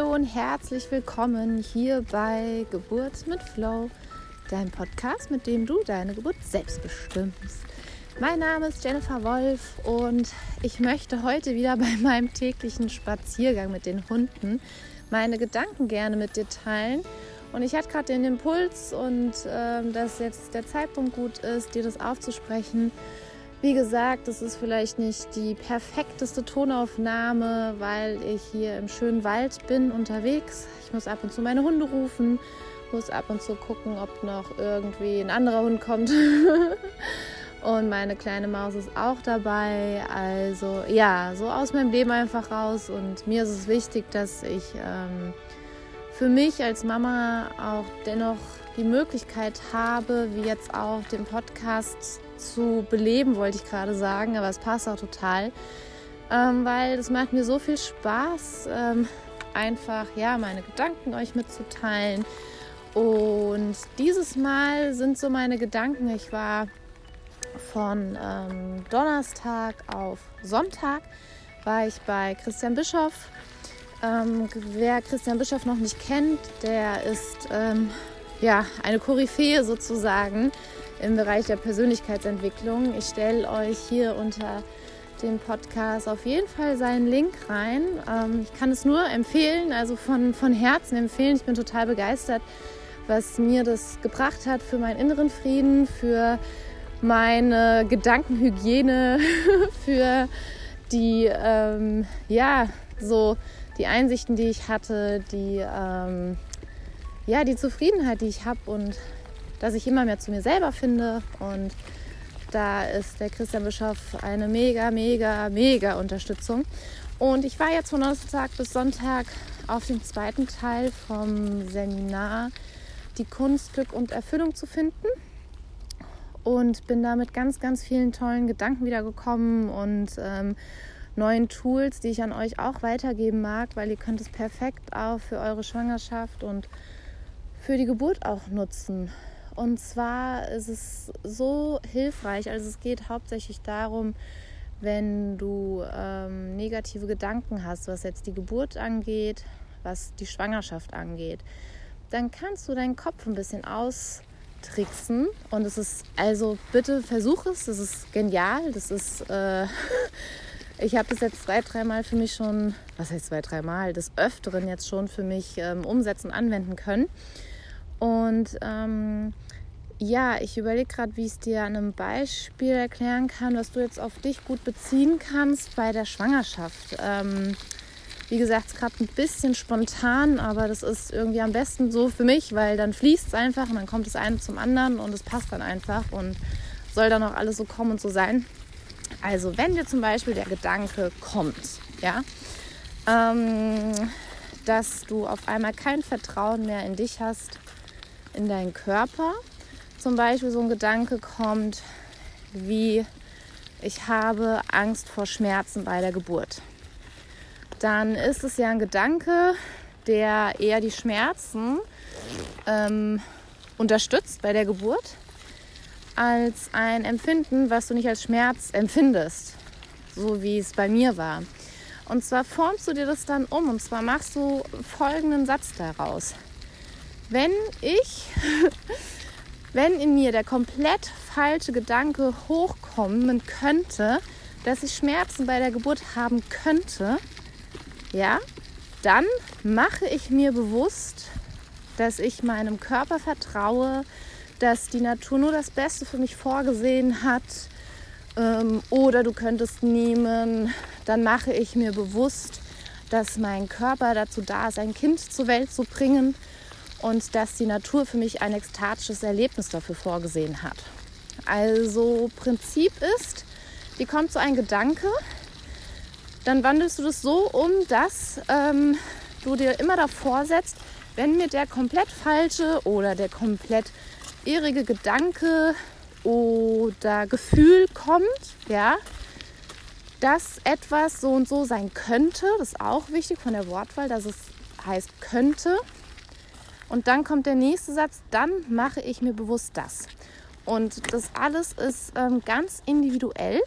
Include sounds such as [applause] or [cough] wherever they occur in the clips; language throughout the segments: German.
Hallo und herzlich willkommen hier bei Geburt mit Flow, dein Podcast, mit dem du deine Geburt selbst bestimmst. Mein Name ist Jennifer Wolf und ich möchte heute wieder bei [laughs] meinem täglichen Spaziergang mit den Hunden meine Gedanken gerne mit dir teilen. Und ich hatte gerade den Impuls und äh, dass jetzt der Zeitpunkt gut ist, dir das aufzusprechen wie gesagt, es ist vielleicht nicht die perfekteste Tonaufnahme, weil ich hier im schönen Wald bin unterwegs. Ich muss ab und zu meine Hunde rufen, muss ab und zu gucken, ob noch irgendwie ein anderer Hund kommt. [laughs] und meine kleine Maus ist auch dabei. Also ja, so aus meinem Leben einfach raus. Und mir ist es wichtig, dass ich ähm, für mich als Mama auch dennoch die Möglichkeit habe, wie jetzt auch den Podcast zu beleben, wollte ich gerade sagen, aber es passt auch total, ähm, weil es macht mir so viel Spaß, ähm, einfach ja meine Gedanken euch mitzuteilen. Und dieses Mal sind so meine Gedanken. Ich war von ähm, Donnerstag auf Sonntag war ich bei Christian Bischoff. Ähm, wer Christian Bischoff noch nicht kennt, der ist ähm, ja eine Koryphäe sozusagen im Bereich der Persönlichkeitsentwicklung. Ich stelle euch hier unter dem Podcast auf jeden Fall seinen Link rein. Ähm, ich kann es nur empfehlen, also von, von Herzen empfehlen. Ich bin total begeistert, was mir das gebracht hat für meinen inneren Frieden, für meine Gedankenhygiene, [laughs] für die, ähm, ja, so die Einsichten, die ich hatte, die, ähm, ja, die Zufriedenheit, die ich habe und dass ich immer mehr zu mir selber finde. Und da ist der Christian Bischof eine mega, mega, mega Unterstützung. Und ich war jetzt von Donnerstag bis Sonntag auf dem zweiten Teil vom Seminar Die Kunst, Glück und Erfüllung zu finden. Und bin da mit ganz, ganz vielen tollen Gedanken wiedergekommen und ähm, neuen Tools, die ich an euch auch weitergeben mag, weil ihr könnt es perfekt auch für eure Schwangerschaft und für die Geburt auch nutzen. Und zwar ist es so hilfreich, also es geht hauptsächlich darum, wenn du ähm, negative Gedanken hast, was jetzt die Geburt angeht, was die Schwangerschaft angeht, dann kannst du deinen Kopf ein bisschen austricksen. Und es ist, also bitte versuch es, das ist genial, das ist, äh, [laughs] ich habe das jetzt zwei, dreimal für mich schon, was heißt zwei, dreimal, des Öfteren jetzt schon für mich ähm, umsetzen, anwenden können. Und ähm, ja, ich überlege gerade, wie ich es dir an einem Beispiel erklären kann, was du jetzt auf dich gut beziehen kannst bei der Schwangerschaft. Ähm, wie gesagt, es ist gerade ein bisschen spontan, aber das ist irgendwie am besten so für mich, weil dann fließt es einfach und dann kommt das eine zum anderen und es passt dann einfach und soll dann auch alles so kommen und so sein. Also, wenn dir zum Beispiel der Gedanke kommt, ja, ähm, dass du auf einmal kein Vertrauen mehr in dich hast, in deinen Körper. Zum Beispiel so ein Gedanke kommt wie, ich habe Angst vor Schmerzen bei der Geburt. Dann ist es ja ein Gedanke, der eher die Schmerzen ähm, unterstützt bei der Geburt, als ein Empfinden, was du nicht als Schmerz empfindest, so wie es bei mir war. Und zwar formst du dir das dann um und zwar machst du folgenden Satz daraus wenn ich, [laughs] wenn in mir der komplett falsche Gedanke hochkommen könnte, dass ich Schmerzen bei der Geburt haben könnte, ja, dann mache ich mir bewusst, dass ich meinem Körper vertraue, dass die Natur nur das Beste für mich vorgesehen hat. Ähm, oder du könntest nehmen, dann mache ich mir bewusst, dass mein Körper dazu da ist, ein Kind zur Welt zu bringen und dass die Natur für mich ein ekstatisches Erlebnis dafür vorgesehen hat. Also Prinzip ist, wie kommt so ein Gedanke, dann wandelst du das so um, dass ähm, du dir immer davor setzt, wenn mir der komplett falsche oder der komplett irrige Gedanke oder Gefühl kommt, ja, dass etwas so und so sein könnte, das ist auch wichtig von der Wortwahl, dass es heißt könnte, und dann kommt der nächste Satz, dann mache ich mir bewusst das. Und das alles ist ähm, ganz individuell.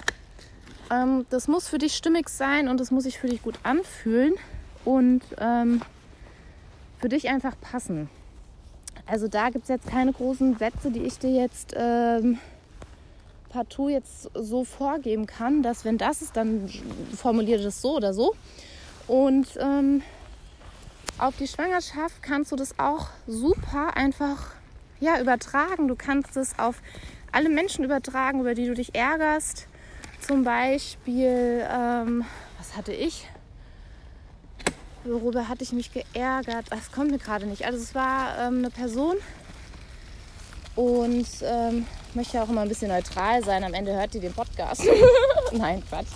Ähm, das muss für dich stimmig sein und das muss sich für dich gut anfühlen. Und ähm, für dich einfach passen. Also da gibt es jetzt keine großen Sätze, die ich dir jetzt ähm, partout jetzt so vorgeben kann, dass wenn das ist, dann formuliere das so oder so. Und ähm, auf die Schwangerschaft kannst du das auch super einfach ja, übertragen. Du kannst es auf alle Menschen übertragen, über die du dich ärgerst. Zum Beispiel, ähm, was hatte ich? Worüber hatte ich mich geärgert? Das kommt mir gerade nicht. Also es war ähm, eine Person und ähm, möchte auch immer ein bisschen neutral sein. Am Ende hört die den Podcast. [laughs] Nein, Quatsch.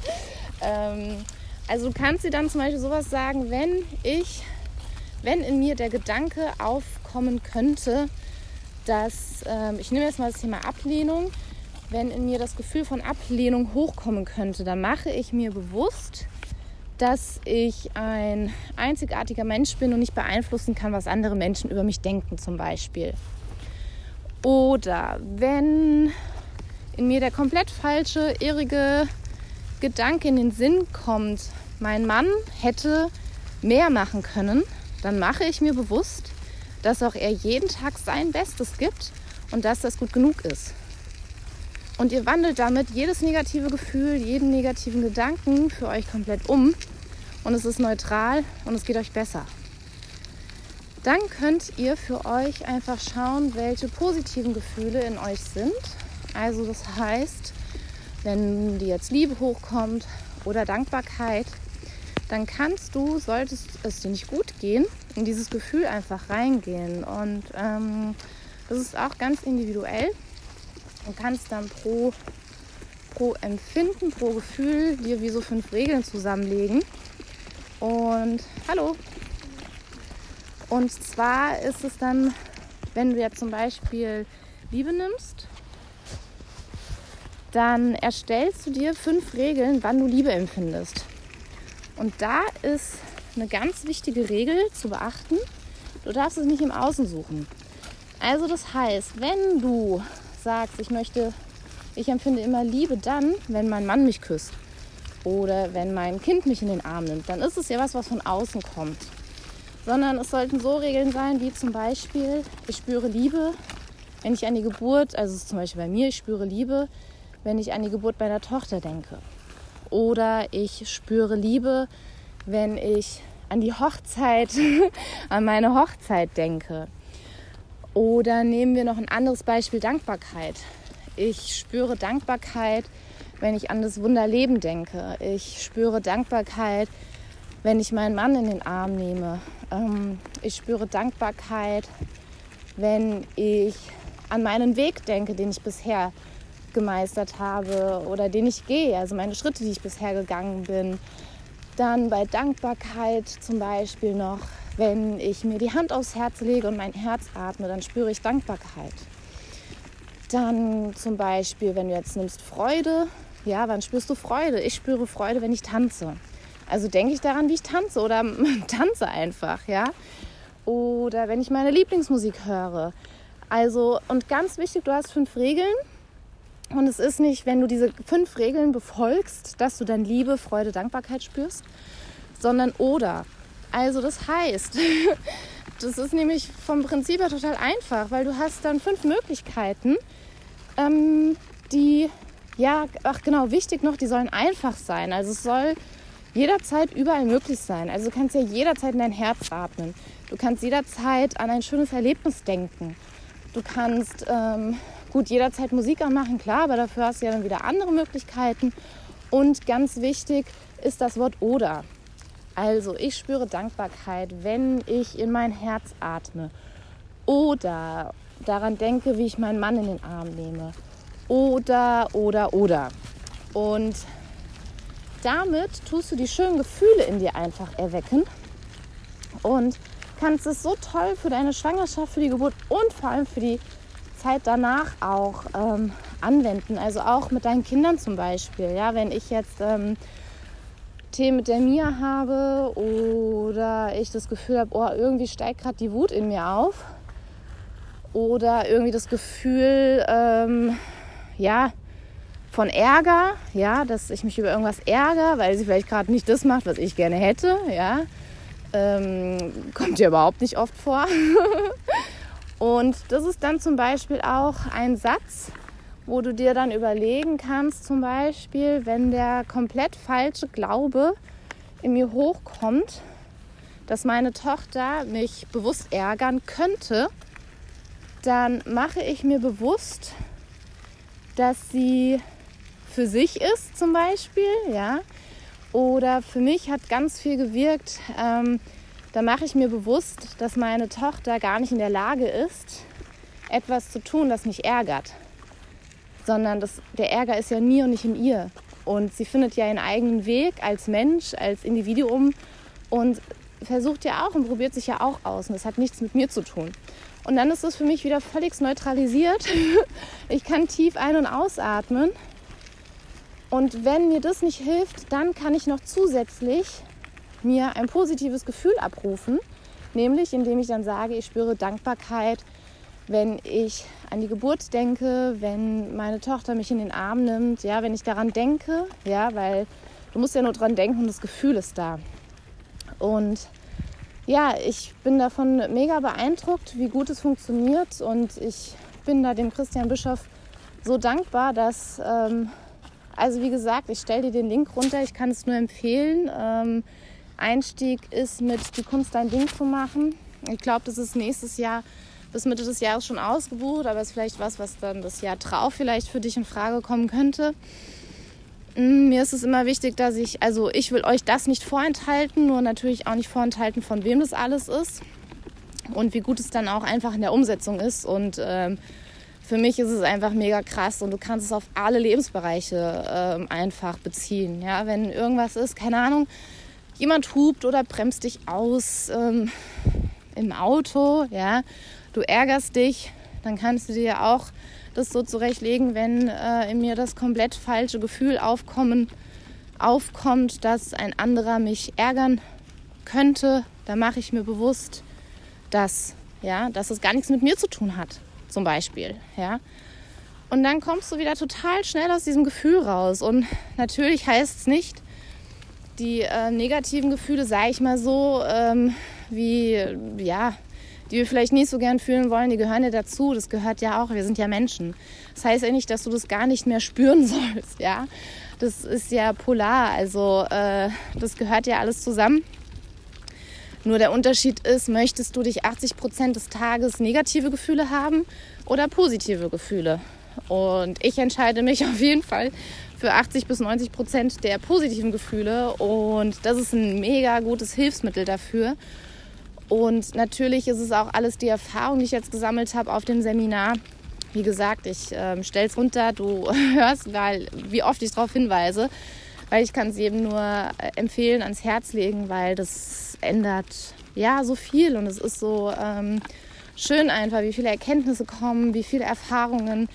Ähm, also du kannst sie dann zum Beispiel sowas sagen, wenn ich, wenn in mir der Gedanke aufkommen könnte, dass, ähm, ich nehme jetzt mal das Thema Ablehnung, wenn in mir das Gefühl von Ablehnung hochkommen könnte, dann mache ich mir bewusst, dass ich ein einzigartiger Mensch bin und nicht beeinflussen kann, was andere Menschen über mich denken zum Beispiel. Oder wenn in mir der komplett falsche, irrige Gedanke in den Sinn kommt, mein Mann hätte mehr machen können, dann mache ich mir bewusst, dass auch er jeden Tag sein Bestes gibt und dass das gut genug ist. Und ihr wandelt damit jedes negative Gefühl, jeden negativen Gedanken für euch komplett um. Und es ist neutral und es geht euch besser. Dann könnt ihr für euch einfach schauen, welche positiven Gefühle in euch sind. Also das heißt, wenn dir jetzt Liebe hochkommt oder Dankbarkeit, dann kannst du, solltest es dir nicht gut gehen, in dieses Gefühl einfach reingehen. Und ähm, das ist auch ganz individuell. Du kannst dann pro, pro Empfinden, pro Gefühl dir wie so fünf Regeln zusammenlegen. Und hallo. Und zwar ist es dann, wenn du jetzt zum Beispiel Liebe nimmst, dann erstellst du dir fünf Regeln, wann du Liebe empfindest. Und da ist eine ganz wichtige Regel zu beachten. Du darfst es nicht im Außen suchen. Also das heißt, wenn du sagst, ich möchte, ich empfinde immer Liebe dann, wenn mein Mann mich küsst oder wenn mein Kind mich in den Arm nimmt, dann ist es ja was, was von außen kommt. Sondern es sollten so Regeln sein, wie zum Beispiel, ich spüre Liebe, wenn ich an die Geburt, also zum Beispiel bei mir, ich spüre Liebe, wenn ich an die Geburt meiner Tochter denke. Oder ich spüre Liebe, wenn ich an die Hochzeit, [laughs] an meine Hochzeit denke. Oder nehmen wir noch ein anderes Beispiel, Dankbarkeit. Ich spüre Dankbarkeit, wenn ich an das Wunderleben denke. Ich spüre Dankbarkeit, wenn ich meinen Mann in den Arm nehme. Ähm, ich spüre Dankbarkeit, wenn ich an meinen Weg denke, den ich bisher gemeistert habe oder den ich gehe, also meine Schritte, die ich bisher gegangen bin. Dann bei Dankbarkeit zum Beispiel noch wenn ich mir die Hand aufs Herz lege und mein Herz atme, dann spüre ich Dankbarkeit. Dann zum Beispiel, wenn du jetzt nimmst Freude, ja, wann spürst du Freude? Ich spüre Freude, wenn ich tanze. Also denke ich daran, wie ich tanze oder [laughs] tanze einfach, ja. Oder wenn ich meine Lieblingsmusik höre. Also, und ganz wichtig, du hast fünf Regeln. Und es ist nicht, wenn du diese fünf Regeln befolgst, dass du dann Liebe, Freude, Dankbarkeit spürst, sondern oder. Also das heißt, [laughs] das ist nämlich vom Prinzip her total einfach, weil du hast dann fünf Möglichkeiten, ähm, die, ja, ach genau, wichtig noch, die sollen einfach sein. Also es soll jederzeit überall möglich sein. Also du kannst ja jederzeit in dein Herz atmen. Du kannst jederzeit an ein schönes Erlebnis denken. Du kannst ähm, gut jederzeit Musik anmachen, klar, aber dafür hast du ja dann wieder andere Möglichkeiten. Und ganz wichtig ist das Wort oder. Also ich spüre Dankbarkeit, wenn ich in mein Herz atme oder daran denke, wie ich meinen Mann in den Arm nehme oder, oder, oder. Und damit tust du die schönen Gefühle in dir einfach erwecken und kannst es so toll für deine Schwangerschaft, für die Geburt und vor allem für die Zeit danach auch ähm, anwenden. Also auch mit deinen Kindern zum Beispiel. Ja, wenn ich jetzt ähm, Themen mit der Mia habe oder ich das Gefühl habe, oh, irgendwie steigt gerade die Wut in mir auf oder irgendwie das Gefühl, ähm, ja, von Ärger, ja, dass ich mich über irgendwas ärgere, weil sie vielleicht gerade nicht das macht, was ich gerne hätte, ja, Ähm, kommt dir überhaupt nicht oft vor. [laughs] und das ist dann zum Beispiel auch ein Satz, wo du dir dann überlegen kannst, zum Beispiel, wenn der komplett falsche Glaube in mir hochkommt, dass meine Tochter mich bewusst ärgern könnte, dann mache ich mir bewusst, dass sie für sich ist zum Beispiel, ja. Oder für mich hat ganz viel gewirkt, ähm, da mache ich mir bewusst, dass meine Tochter gar nicht in der Lage ist, etwas zu tun, das mich ärgert. Sondern das, der Ärger ist ja mir und nicht in ihr. Und sie findet ja ihren eigenen Weg als Mensch, als Individuum und versucht ja auch und probiert sich ja auch aus. Und das hat nichts mit mir zu tun. Und dann ist es für mich wieder völlig neutralisiert. [laughs] Ich kann tief ein- und ausatmen. Und wenn mir das nicht hilft, dann kann ich noch zusätzlich mir ein positives Gefühl abrufen, nämlich indem ich dann sage, ich spüre Dankbarkeit, wenn ich an die Geburt denke, wenn meine Tochter mich in den Arm nimmt, ja, wenn ich daran denke, ja, weil du musst ja nur dran denken und das Gefühl ist da. Und ja, ich bin davon mega beeindruckt, wie gut es funktioniert und ich bin da dem Christian Bischof so dankbar, dass, ähm, also wie gesagt, ich stelle dir den Link runter, ich kann es nur empfehlen. Ähm, Einstieg ist mit die Kunst dein Ding zu machen. Ich glaube, das ist nächstes Jahr bis Mitte des Jahres schon ausgebucht, aber es ist vielleicht was, was dann das Jahr drauf vielleicht für dich in Frage kommen könnte. Mm, mir ist es immer wichtig, dass ich, also ich will euch das nicht vorenthalten, nur natürlich auch nicht vorenthalten, von wem das alles ist und wie gut es dann auch einfach in der Umsetzung ist. Und ähm, für mich ist es einfach mega krass und du kannst es auf alle Lebensbereiche ähm, einfach beziehen. Ja, wenn irgendwas ist, keine Ahnung, jemand hupt oder bremst dich aus ähm, im Auto, ja, du ärgerst dich, dann kannst du dir auch das so zurechtlegen, wenn äh, in mir das komplett falsche Gefühl aufkommen, aufkommt, dass ein anderer mich ärgern könnte, dann mache ich mir bewusst, dass, ja, dass es gar nichts mit mir zu tun hat, zum Beispiel. Ja. Und dann kommst du wieder total schnell aus diesem Gefühl raus. Und natürlich heißt es nicht, die äh, negativen Gefühle, sage ich mal so, ähm, wie ja, die wir vielleicht nicht so gern fühlen wollen, die gehören ja dazu. Das gehört ja auch. Wir sind ja Menschen. Das heißt ja nicht, dass du das gar nicht mehr spüren [laughs] sollst. Ja, das ist ja polar. Also äh, das gehört ja alles zusammen. Nur der Unterschied ist, möchtest du dich 80 Prozent des Tages negative Gefühle haben oder positive Gefühle? Und ich entscheide mich [laughs] auf jeden Fall für 80 bis 90 Prozent der positiven Gefühle. Und das ist ein mega gutes Hilfsmittel dafür. Und natürlich ist es auch alles die Erfahrung, die ich jetzt gesammelt habe auf dem Seminar. Wie gesagt, ich äh, stelle es runter, du [laughs] hörst, weil, wie oft ich darauf hinweise, weil ich kann es jedem nur äh, empfehlen, ans Herz legen, weil das ändert ja so viel und es ist so ähm, schön einfach, wie viele Erkenntnisse kommen, wie viele Erfahrungen,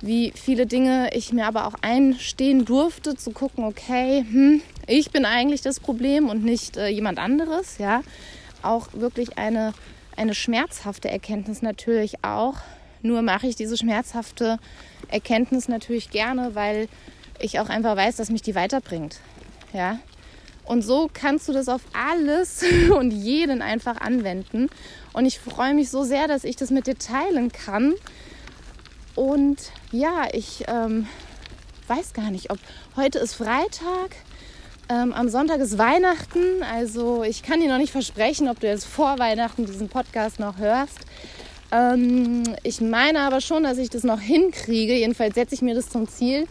wie viele Dinge ich mir aber auch einstehen durfte, zu gucken, okay, hm, ich bin eigentlich das Problem und nicht äh, jemand anderes, ja auch wirklich eine, eine schmerzhafte Erkenntnis natürlich auch. Nur mache ich diese schmerzhafte Erkenntnis natürlich gerne, weil ich auch einfach weiß, dass mich die weiterbringt. Ja. Und so kannst du das auf alles [laughs] und jeden einfach anwenden. Und ich freue mich so sehr, dass ich das mit dir teilen kann. Und ja, ich ähm, weiß gar nicht, ob heute ist Freitag. Ähm, am Sonntag ist Weihnachten, also ich kann dir noch nicht versprechen, ob du jetzt vor Weihnachten diesen Podcast noch hörst. Ähm, ich meine aber schon, dass ich das noch hinkriege. Jedenfalls setze ich mir das zum Ziel,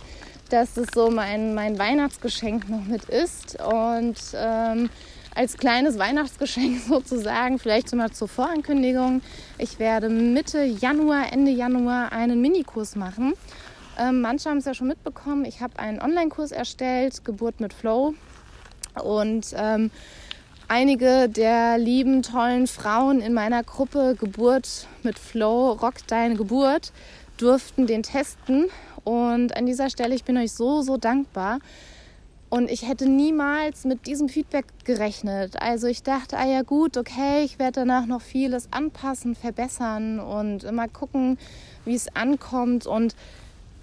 dass das so mein, mein Weihnachtsgeschenk noch mit ist. Und ähm, als kleines Weihnachtsgeschenk [laughs] sozusagen, vielleicht mal zur Vorankündigung, ich werde Mitte Januar, Ende Januar einen Minikurs machen ähm, manche haben es ja schon mitbekommen. Ich habe einen Online-Kurs erstellt, Geburt mit Flow. Und ähm, einige der lieben, tollen Frauen in meiner Gruppe Geburt mit Flow, Rock deine Geburt, durften den testen. Und an dieser Stelle, ich bin euch so, so dankbar. Und ich hätte niemals mit diesem Feedback gerechnet. Also ich dachte, ah ja gut, okay, ich werde danach noch vieles anpassen, verbessern und mal gucken, wie es ankommt. Und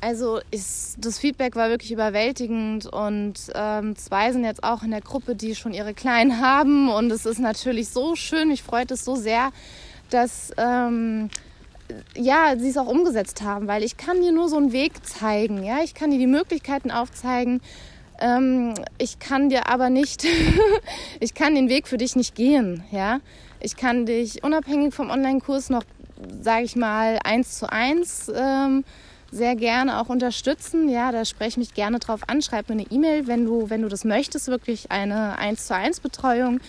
Also ist, das Feedback war wirklich überwältigend und ähm, zwei sind jetzt auch in der Gruppe, die schon ihre Kleinen [laughs] haben und es ist natürlich so schön, mich freut es so sehr, dass ähm, ja, sie es auch umgesetzt haben, weil ich kann dir nur so einen Weg zeigen, ja, ich kann dir die Möglichkeiten aufzeigen, ähm, ich kann dir aber nicht, [laughs] ich kann den Weg für dich nicht gehen, ja, ich kann dich unabhängig vom Online-Kurs noch, sage ich mal, eins zu eins ähm, sehr gerne auch unterstützen. Ja, da spreche ich mich gerne drauf an. Schreib mir eine E-Mail, wenn du, wenn du das möchtest, wirklich eine 1 zu 1 Betreuung.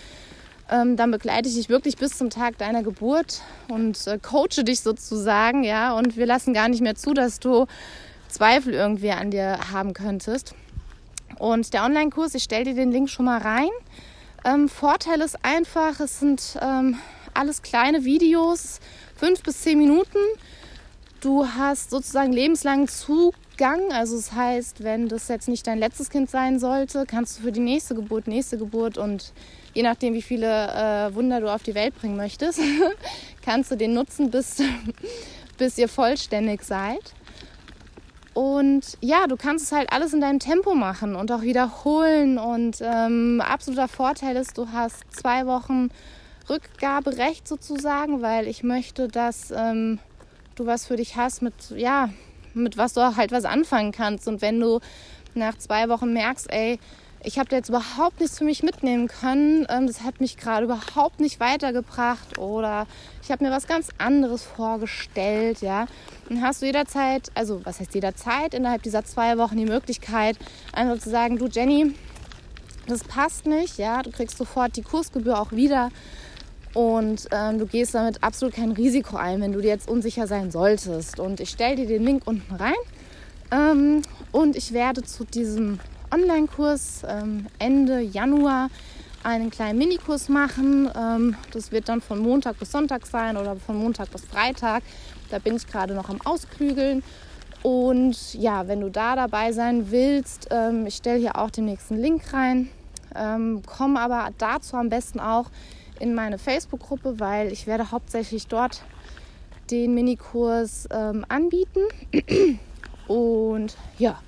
Ähm, dann begleite ich dich wirklich bis zum Tag deiner Geburt und äh, coache dich sozusagen, ja, und wir lassen gar nicht mehr zu, dass du Zweifel irgendwie an dir haben könntest. Und der Online-Kurs, ich stelle dir den Link schon mal rein. Ähm, Vorteil ist einfach, es sind ähm, alles kleine Videos, fünf bis zehn Minuten Du hast sozusagen lebenslangen Zugang. Also das heißt, wenn das jetzt nicht dein letztes Kind sein sollte, kannst du für die nächste Geburt, nächste Geburt und je nachdem, wie viele äh, Wunder du auf die Welt bringen möchtest, [laughs] kannst du den nutzen, bis, [laughs] bis ihr vollständig seid. Und ja, du kannst es halt alles in deinem Tempo machen und auch wiederholen. Und ähm, absoluter Vorteil ist, du hast zwei Wochen Rückgaberecht sozusagen, weil ich möchte, dass ähm, du was für dich hast, mit, ja, mit was du halt was anfangen kannst. Und wenn du nach zwei Wochen merkst, ey, ich habe da jetzt überhaupt nichts für mich mitnehmen können, ähm, das hat mich gerade überhaupt nicht weitergebracht. Oder ich habe mir was ganz anderes vorgestellt, ja, dann hast du jederzeit, also was heißt jederzeit, innerhalb dieser zwei Wochen die Möglichkeit, einfach zu sagen, du Jenny, das passt nicht, ja, du kriegst sofort die Kursgebühr auch wieder. Und ähm, du gehst damit absolut kein Risiko ein, wenn du dir jetzt unsicher sein solltest. Und ich stelle dir den Link unten rein. Ähm, und ich werde zu diesem Online-Kurs ähm, Ende Januar einen kleinen Minikurs machen. Ähm, das wird dann von Montag bis Sonntag sein oder von Montag bis Freitag. Da bin ich gerade noch am Ausklügeln. Und ja, wenn du da dabei sein willst, ähm, ich stelle hier auch den nächsten Link rein. Ähm, komm aber dazu am besten auch in meine Facebook-Gruppe, weil ich werde hauptsächlich dort den Minikurs ähm, anbieten. [clears throat] Und ja,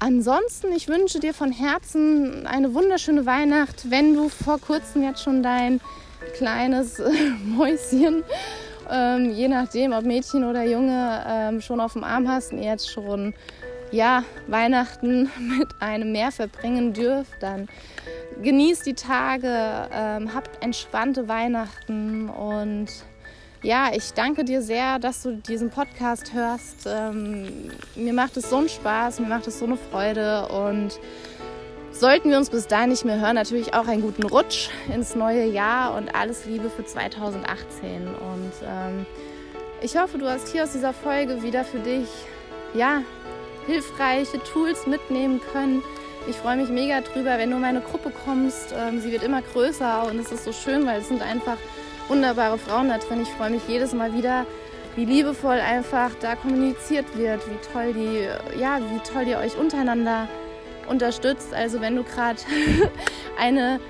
ansonsten, ich wünsche dir von Herzen eine wunderschöne Weihnacht, wenn du vor kurzem jetzt schon dein kleines äh, [laughs] Mäuschen, ähm, je nachdem, ob Mädchen oder Junge, ähm, schon auf dem Arm hast und jetzt schon ja, Weihnachten [laughs] mit einem Meer verbringen dürft, dann genießt die Tage, ähm, habt entspannte Weihnachten und ja, ich danke dir sehr, dass du diesen Podcast hörst. Ähm, mir macht es so einen Spaß, mir macht es so eine Freude und sollten wir uns bis dahin nicht mehr hören, natürlich auch einen guten Rutsch ins neue Jahr und alles Liebe für 2018 und ähm, ich hoffe, du hast hier aus dieser Folge wieder für dich ja hilfreiche Tools mitnehmen können ich freue mich mega drüber, wenn du in meine Gruppe kommst. Ähm, sie wird immer größer und es ist so schön, weil es sind einfach wunderbare Frauen da drin. Ich freue mich jedes Mal wieder, wie liebevoll einfach da kommuniziert wird, wie toll die, ja, wie toll ihr euch untereinander unterstützt. Also wenn du gerade [laughs] eine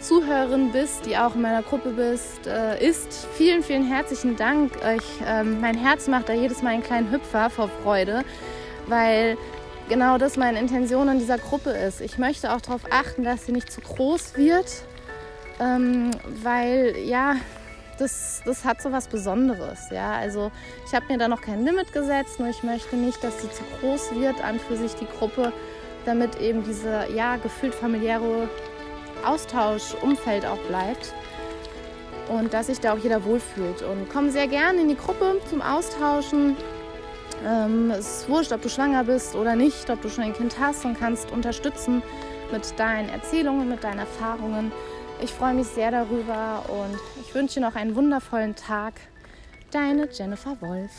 Zuhörerin bist, die auch in meiner Gruppe bist, äh, ist, vielen, vielen herzlichen Dank. Ich, ähm, mein Herz macht da jedes Mal einen kleinen Hüpfer vor Freude, weil genau das meine Intention in dieser Gruppe ist. Ich möchte auch darauf achten, dass sie nicht zu groß wird, ähm, weil ja, das, das hat so was Besonderes. Ja? Also ich habe mir da noch kein Limit gesetzt, nur ich möchte nicht, dass sie zu groß wird an für sich die Gruppe, damit eben diese ja, gefühlt familiäre Austausch, Umfeld auch bleibt und dass sich da auch jeder wohlfühlt. Und komm sehr gerne in die Gruppe zum Austauschen. Ähm, es ist wurscht, ob du schwanger bist oder nicht, ob du schon ein Kind hast und kannst unterstützen mit deinen Erzählungen, mit deinen Erfahrungen. Ich freue mich sehr darüber und ich wünsche noch einen wundervollen Tag. Deine Jennifer Wolf.